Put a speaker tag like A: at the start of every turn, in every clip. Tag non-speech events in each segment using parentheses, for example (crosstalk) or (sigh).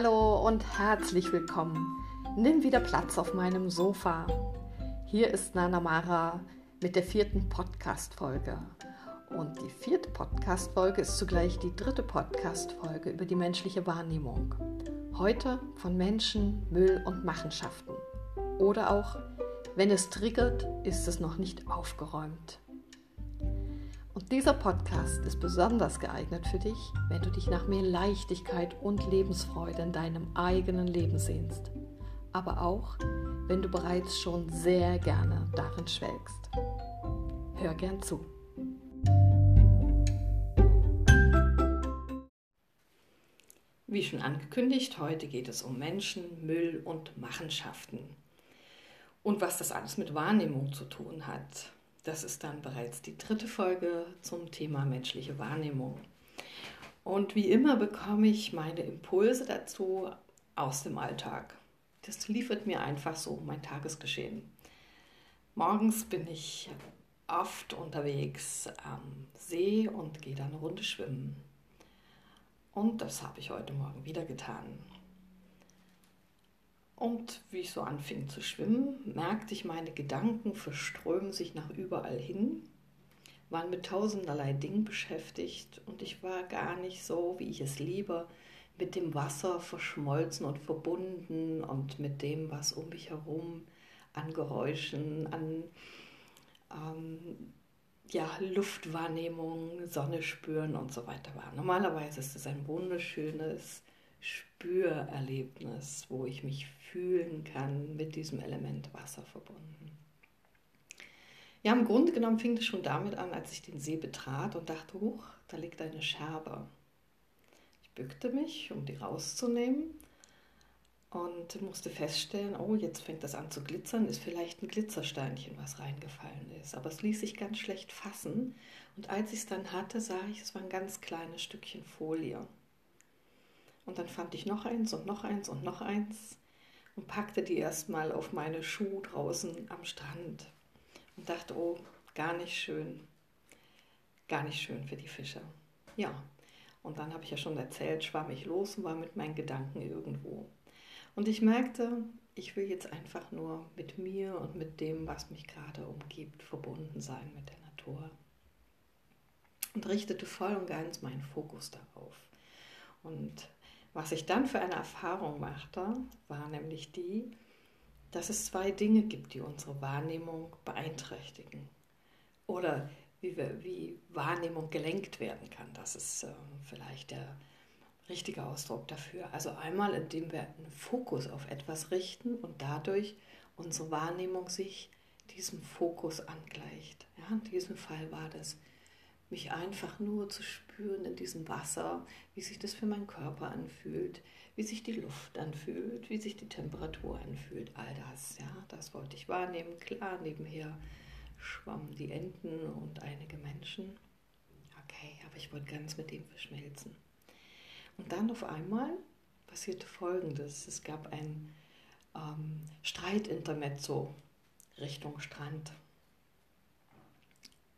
A: Hallo und herzlich willkommen. Nimm wieder Platz auf meinem Sofa. Hier ist Nana Mara mit der vierten Podcast-Folge. Und die vierte Podcast-Folge ist zugleich die dritte Podcast-Folge über die menschliche Wahrnehmung. Heute von Menschen, Müll und Machenschaften. Oder auch, wenn es triggert, ist es noch nicht aufgeräumt. Und dieser Podcast ist besonders geeignet für dich, wenn du dich nach mehr Leichtigkeit und Lebensfreude in deinem eigenen Leben sehnst. Aber auch, wenn du bereits schon sehr gerne darin schwelgst. Hör gern zu. Wie schon angekündigt, heute geht es um Menschen, Müll und Machenschaften. Und was das alles mit Wahrnehmung zu tun hat. Das ist dann bereits die dritte Folge zum Thema menschliche Wahrnehmung. Und wie immer bekomme ich meine Impulse dazu aus dem Alltag. Das liefert mir einfach so mein Tagesgeschehen. Morgens bin ich oft unterwegs am See und gehe dann eine Runde schwimmen. Und das habe ich heute Morgen wieder getan. Und wie ich so anfing zu schwimmen, merkte ich, meine Gedanken verströmen sich nach überall hin, waren mit tausenderlei Dingen beschäftigt und ich war gar nicht so, wie ich es liebe, mit dem Wasser verschmolzen und verbunden und mit dem, was um mich herum an Geräuschen, an ähm, ja, Luftwahrnehmung, Sonne spüren und so weiter war. Normalerweise ist es ein wunderschönes Spürerlebnis, wo ich mich fühlen kann mit diesem Element Wasser verbunden. Ja, im Grunde genommen fing es schon damit an, als ich den See betrat und dachte, huch, da liegt eine Scherbe. Ich bückte mich, um die rauszunehmen und musste feststellen, oh, jetzt fängt das an zu glitzern, ist vielleicht ein Glitzersteinchen, was reingefallen ist. Aber es ließ sich ganz schlecht fassen. Und als ich es dann hatte, sah ich, es war ein ganz kleines Stückchen Folie. Und dann fand ich noch eins und noch eins und noch eins und packte die erstmal auf meine Schuhe draußen am Strand und dachte, oh, gar nicht schön, gar nicht schön für die Fische. Ja, und dann habe ich ja schon erzählt, schwamm ich los und war mit meinen Gedanken irgendwo. Und ich merkte, ich will jetzt einfach nur mit mir und mit dem, was mich gerade umgibt, verbunden sein mit der Natur. Und richtete voll und ganz meinen Fokus darauf. Und was ich dann für eine Erfahrung machte, war nämlich die, dass es zwei Dinge gibt, die unsere Wahrnehmung beeinträchtigen. Oder wie, wir, wie Wahrnehmung gelenkt werden kann. Das ist äh, vielleicht der richtige Ausdruck dafür. Also einmal, indem wir einen Fokus auf etwas richten und dadurch unsere Wahrnehmung sich diesem Fokus angleicht. Ja, in diesem Fall war das mich einfach nur zu spüren in diesem Wasser, wie sich das für meinen Körper anfühlt, wie sich die Luft anfühlt, wie sich die Temperatur anfühlt, all das, ja, das wollte ich wahrnehmen. Klar, nebenher schwammen die Enten und einige Menschen. Okay, aber ich wollte ganz mit dem verschmelzen. Und dann auf einmal passierte Folgendes. Es gab ein ähm, Streitintermezzo Richtung Strand.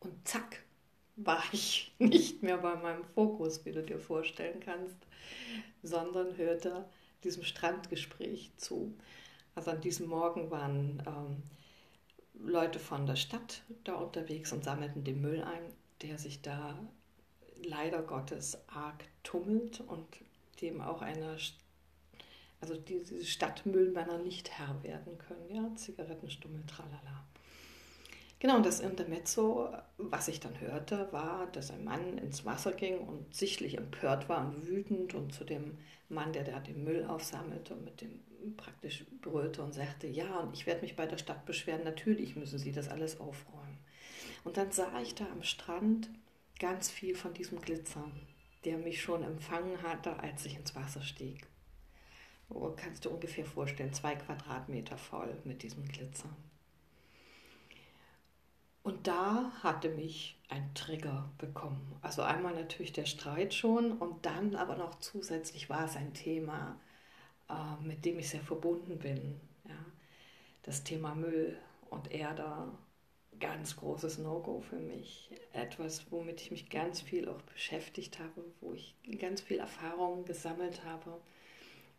A: Und zack, war ich (laughs) nicht mehr bei meinem Fokus, wie du dir vorstellen kannst, sondern hörte diesem Strandgespräch zu. Also an diesem Morgen waren ähm, Leute von der Stadt da unterwegs und sammelten den Müll ein, der sich da leider Gottes arg tummelt und dem auch eine, also diese Stadtmüllmänner nicht Herr werden können. Ja, Zigarettenstummel, tralala. Genau, und das Intermezzo, was ich dann hörte, war, dass ein Mann ins Wasser ging und sichtlich empört war und wütend und zu dem Mann, der da den Müll aufsammelte und mit dem praktisch brüllte und sagte, ja, und ich werde mich bei der Stadt beschweren, natürlich müssen Sie das alles aufräumen. Und dann sah ich da am Strand ganz viel von diesem Glitzer, der mich schon empfangen hatte, als ich ins Wasser stieg. Oh, kannst du ungefähr vorstellen, zwei Quadratmeter voll mit diesem Glitzer. Und da hatte mich ein Trigger bekommen. Also einmal natürlich der Streit schon und dann aber noch zusätzlich war es ein Thema, äh, mit dem ich sehr verbunden bin. Ja. Das Thema Müll und Erde, ganz großes No-Go für mich. Etwas, womit ich mich ganz viel auch beschäftigt habe, wo ich ganz viel Erfahrung gesammelt habe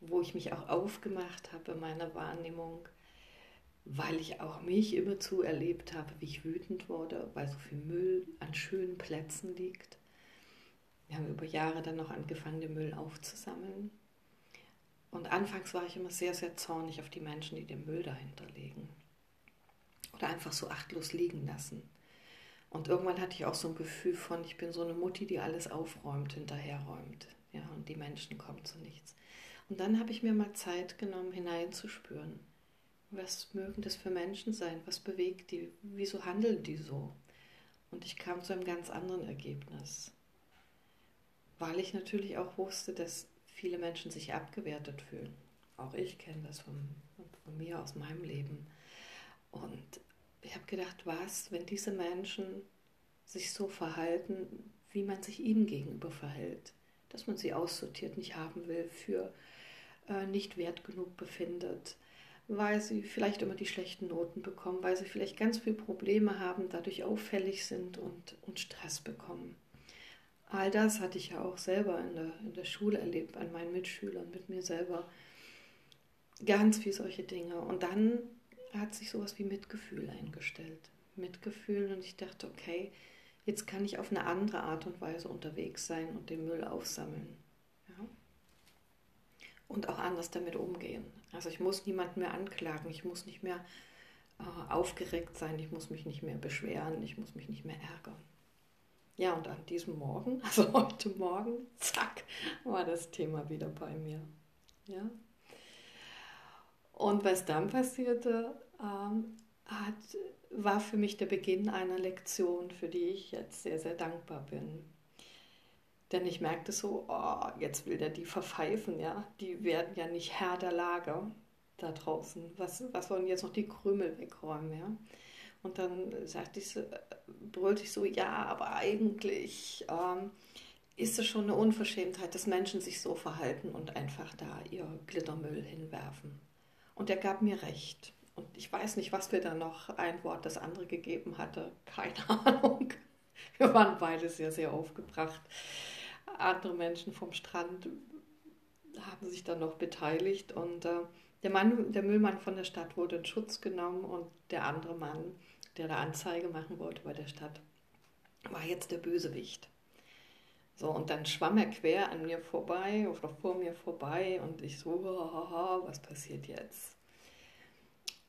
A: wo ich mich auch aufgemacht habe in meiner Wahrnehmung, weil ich auch mich immerzu erlebt habe, wie ich wütend wurde, weil so viel Müll an schönen Plätzen liegt. Wir haben über Jahre dann noch angefangen, den Müll aufzusammeln. Und anfangs war ich immer sehr, sehr zornig auf die Menschen, die den Müll dahinter legen. Oder einfach so achtlos liegen lassen. Und irgendwann hatte ich auch so ein Gefühl von, ich bin so eine Mutti, die alles aufräumt, hinterherräumt. Ja, und die Menschen kommen zu nichts. Und dann habe ich mir mal Zeit genommen, hineinzuspüren. Was mögen das für Menschen sein? Was bewegt die? Wieso handeln die so? Und ich kam zu einem ganz anderen Ergebnis. Weil ich natürlich auch wusste, dass viele Menschen sich abgewertet fühlen. Auch ich kenne das von, von mir aus meinem Leben. Und ich habe gedacht, was, wenn diese Menschen sich so verhalten, wie man sich ihnen gegenüber verhält, dass man sie aussortiert, nicht haben will, für äh, nicht wert genug befindet, weil sie vielleicht immer die schlechten Noten bekommen, weil sie vielleicht ganz viele Probleme haben, dadurch auffällig sind und, und Stress bekommen. All das hatte ich ja auch selber in der, in der Schule erlebt, an meinen Mitschülern, mit mir selber. Ganz viel solche Dinge. Und dann hat sich sowas wie Mitgefühl eingestellt. Mitgefühl und ich dachte, okay, jetzt kann ich auf eine andere Art und Weise unterwegs sein und den Müll aufsammeln. Ja? Und auch anders damit umgehen. Also ich muss niemanden mehr anklagen, ich muss nicht mehr äh, aufgeregt sein, ich muss mich nicht mehr beschweren, ich muss mich nicht mehr ärgern. Ja, und an diesem Morgen, (laughs) also heute Morgen, zack, war das Thema wieder bei mir. Ja. Und was dann passierte, ähm, hat, war für mich der Beginn einer Lektion, für die ich jetzt sehr, sehr dankbar bin. Denn ich merkte so, oh, jetzt will der die verpfeifen, ja. Die werden ja nicht Herr der Lage da draußen. Was, was wollen jetzt noch die Krümel wegräumen, ja? Und dann sagte ich so, brüllte ich so, ja, aber eigentlich ähm, ist es schon eine Unverschämtheit, dass Menschen sich so verhalten und einfach da ihr Glittermüll hinwerfen. Und er gab mir recht. Und ich weiß nicht, was mir da noch ein Wort das andere gegeben hatte. Keine (laughs) Ahnung. Wir waren beide sehr, sehr aufgebracht. Andere Menschen vom Strand haben sich dann noch beteiligt und äh, der, Mann, der Müllmann von der Stadt wurde in Schutz genommen und der andere Mann, der da Anzeige machen wollte bei der Stadt, war jetzt der Bösewicht. So, und dann schwamm er quer an mir vorbei oder vor mir vorbei und ich so, was passiert jetzt?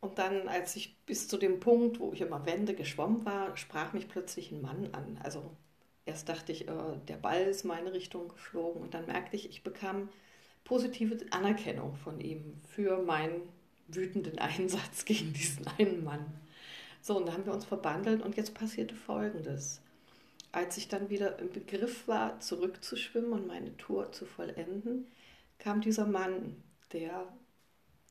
A: Und dann, als ich bis zu dem Punkt, wo ich immer Wände geschwommen war, sprach mich plötzlich ein Mann an. Also erst dachte ich, äh, der Ball ist meine Richtung geflogen und dann merkte ich, ich bekam positive Anerkennung von ihm für meinen wütenden (laughs) Einsatz gegen diesen einen Mann. So, und da haben wir uns verbandelt und jetzt passierte Folgendes. Als ich dann wieder im Begriff war, zurückzuschwimmen und meine Tour zu vollenden, kam dieser Mann, der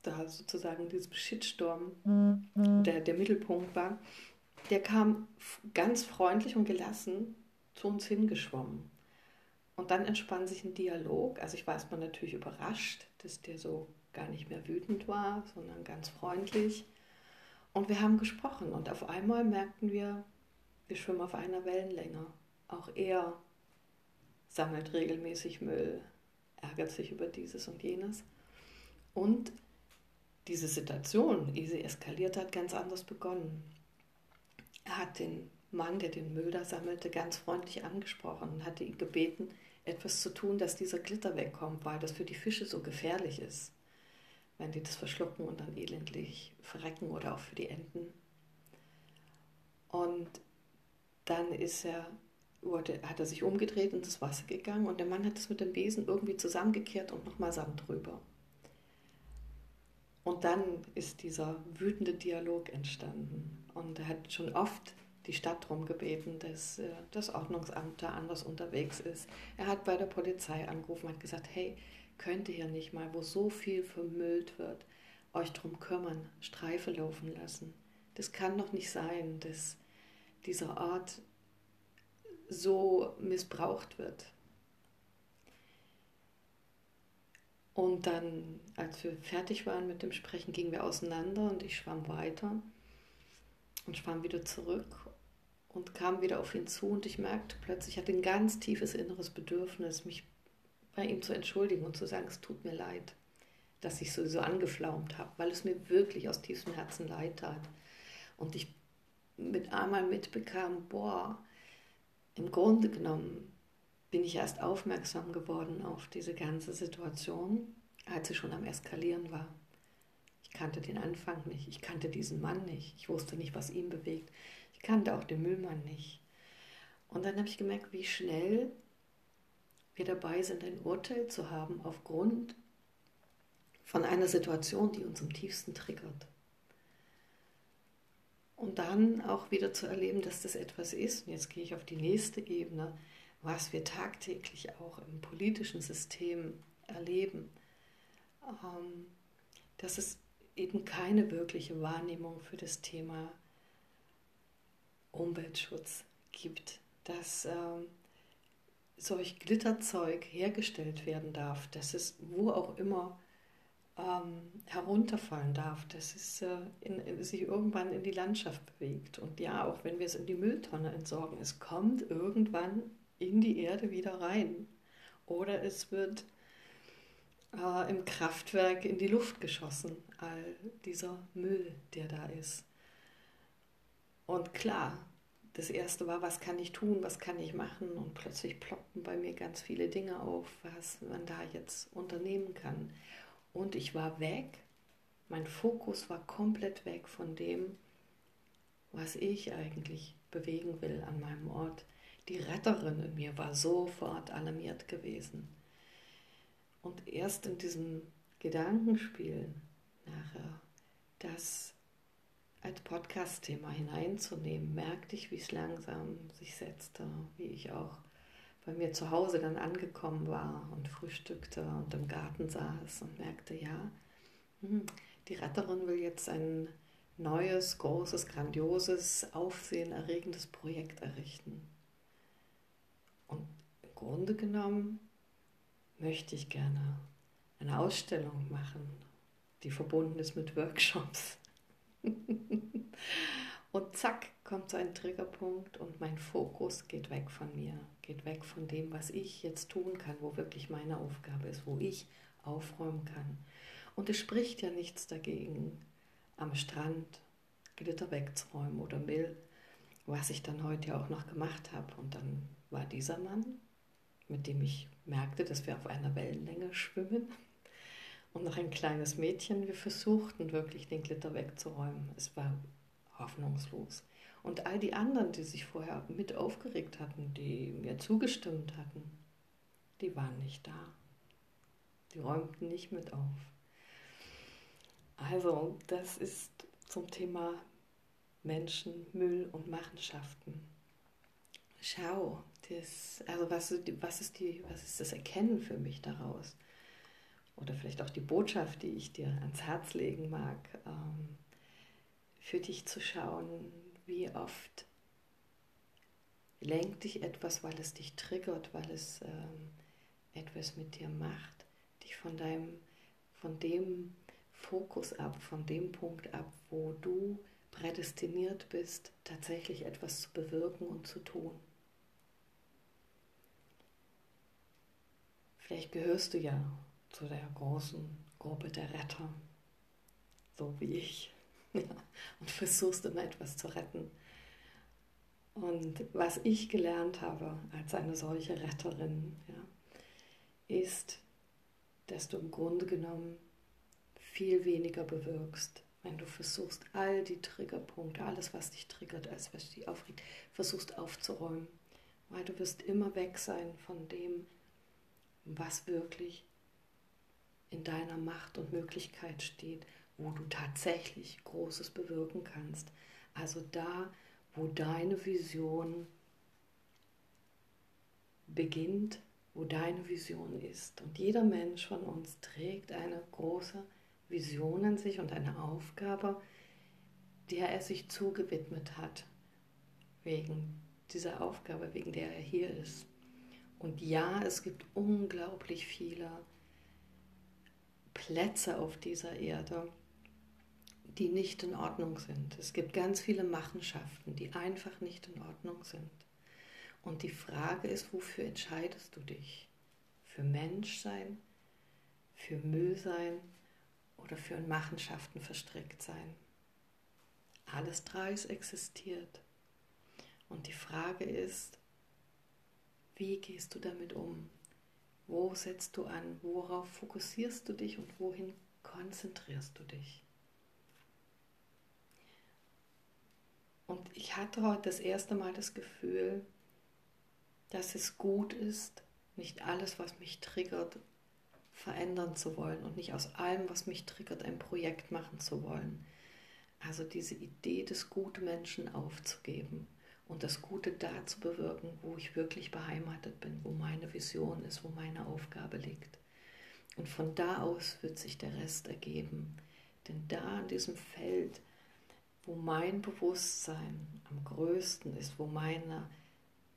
A: da sozusagen diesem Shitstorm mhm. der, der Mittelpunkt war, der kam ganz freundlich und gelassen zu uns hingeschwommen. Und dann entspann sich ein Dialog. Also ich war erstmal natürlich überrascht, dass der so gar nicht mehr wütend war, sondern ganz freundlich. Und wir haben gesprochen und auf einmal merkten wir, wir schwimmen auf einer Wellenlänge. Auch er sammelt regelmäßig Müll, ärgert sich über dieses und jenes. Und diese Situation, ehe sie eskaliert hat, ganz anders begonnen. Er hat den Mann, der den Müll da sammelte, ganz freundlich angesprochen und hatte ihn gebeten, etwas zu tun, dass dieser Glitter wegkommt, weil das für die Fische so gefährlich ist, wenn die das verschlucken und dann elendlich verrecken oder auch für die Enten. Und dann ist er, wurde, hat er sich umgedreht und ins Wasser gegangen und der Mann hat es mit dem Besen irgendwie zusammengekehrt und nochmal Sand drüber. Und dann ist dieser wütende Dialog entstanden. Und er hat schon oft die Stadt darum gebeten, dass äh, das Ordnungsamt da anders unterwegs ist. Er hat bei der Polizei angerufen und hat gesagt, hey, könnt ihr hier nicht mal, wo so viel vermüllt wird, euch darum kümmern, Streife laufen lassen. Das kann doch nicht sein, dass dieser Ort so missbraucht wird. Und dann, als wir fertig waren mit dem Sprechen, gingen wir auseinander und ich schwamm weiter und schwamm wieder zurück und kam wieder auf ihn zu und ich merkte plötzlich, ich hatte ein ganz tiefes inneres Bedürfnis, mich bei ihm zu entschuldigen und zu sagen, es tut mir leid. dass ich sowieso angeflaumt habe, weil es mir wirklich aus tiefstem Herzen leid tat. Und ich mit einmal mitbekam, boah, im Grunde genommen bin ich erst aufmerksam geworden auf diese ganze Situation, als sie schon am Eskalieren war. Ich kannte den Anfang nicht, ich kannte diesen Mann nicht, ich wusste nicht, was ihn bewegt, ich kannte auch den Müllmann nicht. Und dann habe ich gemerkt, wie schnell wir dabei sind, ein Urteil zu haben aufgrund von einer Situation, die uns im tiefsten triggert. Und dann auch wieder zu erleben, dass das etwas ist, und jetzt gehe ich auf die nächste Ebene, was wir tagtäglich auch im politischen System erleben, ähm, dass es eben keine wirkliche Wahrnehmung für das Thema Umweltschutz gibt, dass ähm, solch Glitterzeug hergestellt werden darf, dass es wo auch immer ähm, herunterfallen darf, dass es äh, in, in, sich irgendwann in die Landschaft bewegt. Und ja, auch wenn wir es in die Mülltonne entsorgen, es kommt irgendwann in die Erde wieder rein. Oder es wird äh, im Kraftwerk in die Luft geschossen, all dieser Müll, der da ist. Und klar, das erste war, was kann ich tun, was kann ich machen? Und plötzlich ploppten bei mir ganz viele Dinge auf, was man da jetzt unternehmen kann. Und ich war weg, mein Fokus war komplett weg von dem, was ich eigentlich bewegen will an meinem Ort. Die Retterin in mir war sofort alarmiert gewesen. Und erst in diesem Gedankenspiel nachher, das als Podcast-Thema hineinzunehmen, merkte ich, wie es langsam sich setzte, wie ich auch bei mir zu Hause dann angekommen war und frühstückte und im Garten saß und merkte, ja, hm, die Retterin will jetzt ein neues, großes, grandioses, aufsehenerregendes Projekt errichten. Und im Grunde genommen möchte ich gerne eine Ausstellung machen, die verbunden ist mit Workshops. (laughs) und zack, kommt so ein Triggerpunkt und mein Fokus geht weg von mir, geht weg von dem, was ich jetzt tun kann, wo wirklich meine Aufgabe ist, wo ich aufräumen kann. Und es spricht ja nichts dagegen, am Strand Glitter wegzuräumen oder Müll, was ich dann heute ja auch noch gemacht habe. Und dann war dieser Mann, mit dem ich merkte, dass wir auf einer Wellenlänge schwimmen, und noch ein kleines Mädchen. Wir versuchten wirklich den Glitter wegzuräumen. Es war hoffnungslos. Und all die anderen, die sich vorher mit aufgeregt hatten, die mir zugestimmt hatten, die waren nicht da. Die räumten nicht mit auf. Also, das ist zum Thema Menschen, Müll und Machenschaften. Schau, das, also was, was, ist die, was ist das Erkennen für mich daraus? Oder vielleicht auch die Botschaft, die ich dir ans Herz legen mag, ähm, für dich zu schauen, wie oft lenkt dich etwas, weil es dich triggert, weil es ähm, etwas mit dir macht, dich von deinem, von dem Fokus ab, von dem Punkt ab, wo du prädestiniert bist, tatsächlich etwas zu bewirken und zu tun. Vielleicht gehörst du ja zu der großen Gruppe der Retter, so wie ich, (laughs) und versuchst immer etwas zu retten. Und was ich gelernt habe als eine solche Retterin, ja, ist, dass du im Grunde genommen viel weniger bewirkst, wenn du versuchst, all die Triggerpunkte, alles, was dich triggert, alles, was dich aufregt, versuchst aufzuräumen. Weil du wirst immer weg sein von dem, was wirklich in deiner Macht und Möglichkeit steht, wo du tatsächlich Großes bewirken kannst. Also da, wo deine Vision beginnt, wo deine Vision ist. Und jeder Mensch von uns trägt eine große Vision in sich und eine Aufgabe, der er sich zugewidmet hat, wegen dieser Aufgabe, wegen der er hier ist. Und ja, es gibt unglaublich viele Plätze auf dieser Erde, die nicht in Ordnung sind. Es gibt ganz viele Machenschaften, die einfach nicht in Ordnung sind. Und die Frage ist, wofür entscheidest du dich? Für Menschsein, für Müllsein oder für in Machenschaften verstrickt sein. Alles Dreis existiert. Und die Frage ist, wie gehst du damit um? Wo setzt du an? Worauf fokussierst du dich und wohin konzentrierst du dich? Und ich hatte heute das erste Mal das Gefühl, dass es gut ist, nicht alles, was mich triggert, verändern zu wollen und nicht aus allem, was mich triggert, ein Projekt machen zu wollen. Also diese Idee des Gutmenschen aufzugeben und das Gute da zu bewirken, wo ich wirklich beheimatet bin, wo meine Vision ist, wo meine Aufgabe liegt. Und von da aus wird sich der Rest ergeben. Denn da in diesem Feld, wo mein Bewusstsein am größten ist, wo meine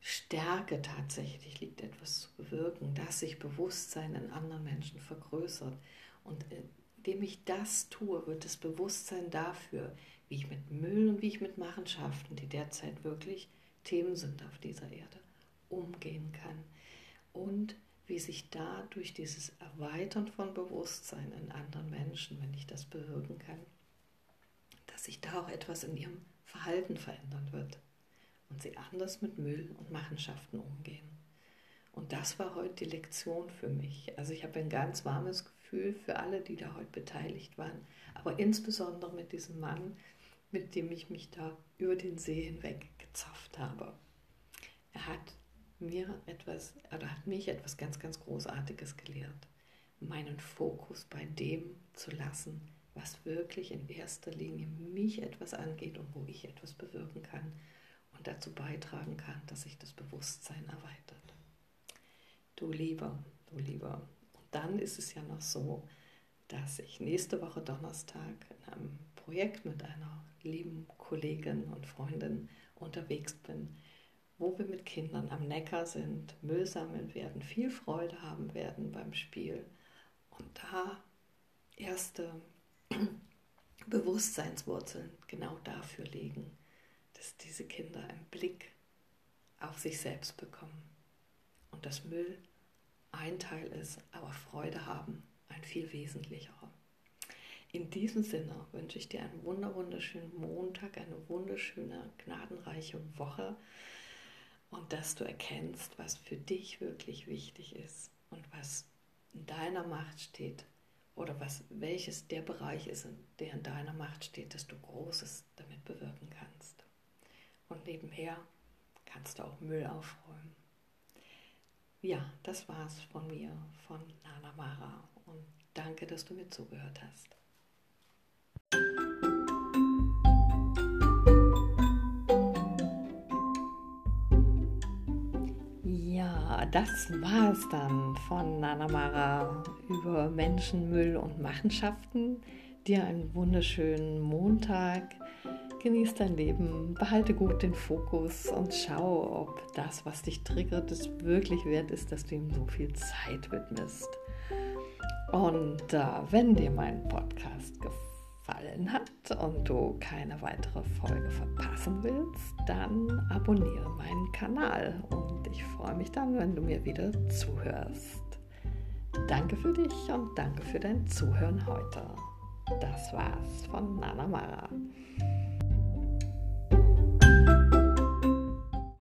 A: Stärke tatsächlich liegt, etwas zu bewirken, dass sich Bewusstsein in anderen Menschen vergrößert. Und indem ich das tue, wird das Bewusstsein dafür, wie ich mit Müll und wie ich mit Machenschaften, die derzeit wirklich Themen sind auf dieser Erde, umgehen kann. Und wie sich da durch dieses Erweitern von Bewusstsein in anderen Menschen, wenn ich das bewirken kann, dass sich da auch etwas in ihrem Verhalten verändern wird und sie anders mit Müll und Machenschaften umgehen. Und das war heute die Lektion für mich. Also ich habe ein ganz warmes Gefühl für alle, die da heute beteiligt waren, aber insbesondere mit diesem Mann, mit dem ich mich da über den See hinweg gezapft habe. Er hat mir etwas, oder hat mich etwas ganz, ganz Großartiges gelehrt. Meinen Fokus bei dem zu lassen, was wirklich in erster Linie mich etwas angeht und wo ich etwas bewirken kann und dazu beitragen kann, dass sich das Bewusstsein erweitert. Du lieber, du lieber. Und dann ist es ja noch so, dass ich nächste Woche Donnerstag in einem Projekt mit einer lieben Kollegin und Freundin unterwegs bin, wo wir mit Kindern am Neckar sind, Müll sammeln werden, viel Freude haben werden beim Spiel und da erste (clears throat) Bewusstseinswurzeln genau dafür legen dass diese Kinder einen Blick auf sich selbst bekommen und dass Müll ein Teil ist, aber Freude haben ein viel wesentlicherer. In diesem Sinne wünsche ich dir einen wunderschönen Montag, eine wunderschöne, gnadenreiche Woche und dass du erkennst, was für dich wirklich wichtig ist und was in deiner Macht steht oder was welches der Bereich ist, der in deiner Macht steht, dass du Großes damit bewirken kannst und nebenher kannst du auch Müll aufräumen. Ja, das war's von mir, von Nana Mara und danke, dass du mir zugehört hast. Ja, das war's dann von Nana Mara über Menschenmüll und Machenschaften. Dir einen wunderschönen Montag Genieß dein Leben, behalte gut den Fokus und schau, ob das, was dich triggert, es wirklich wert ist, dass du ihm so viel Zeit widmest. Und äh, wenn dir mein Podcast gefallen hat und du keine weitere Folge verpassen willst, dann abonniere meinen Kanal und ich freue mich dann, wenn du mir wieder zuhörst. Danke für dich und danke für dein Zuhören heute. Das war's von Nana Mara.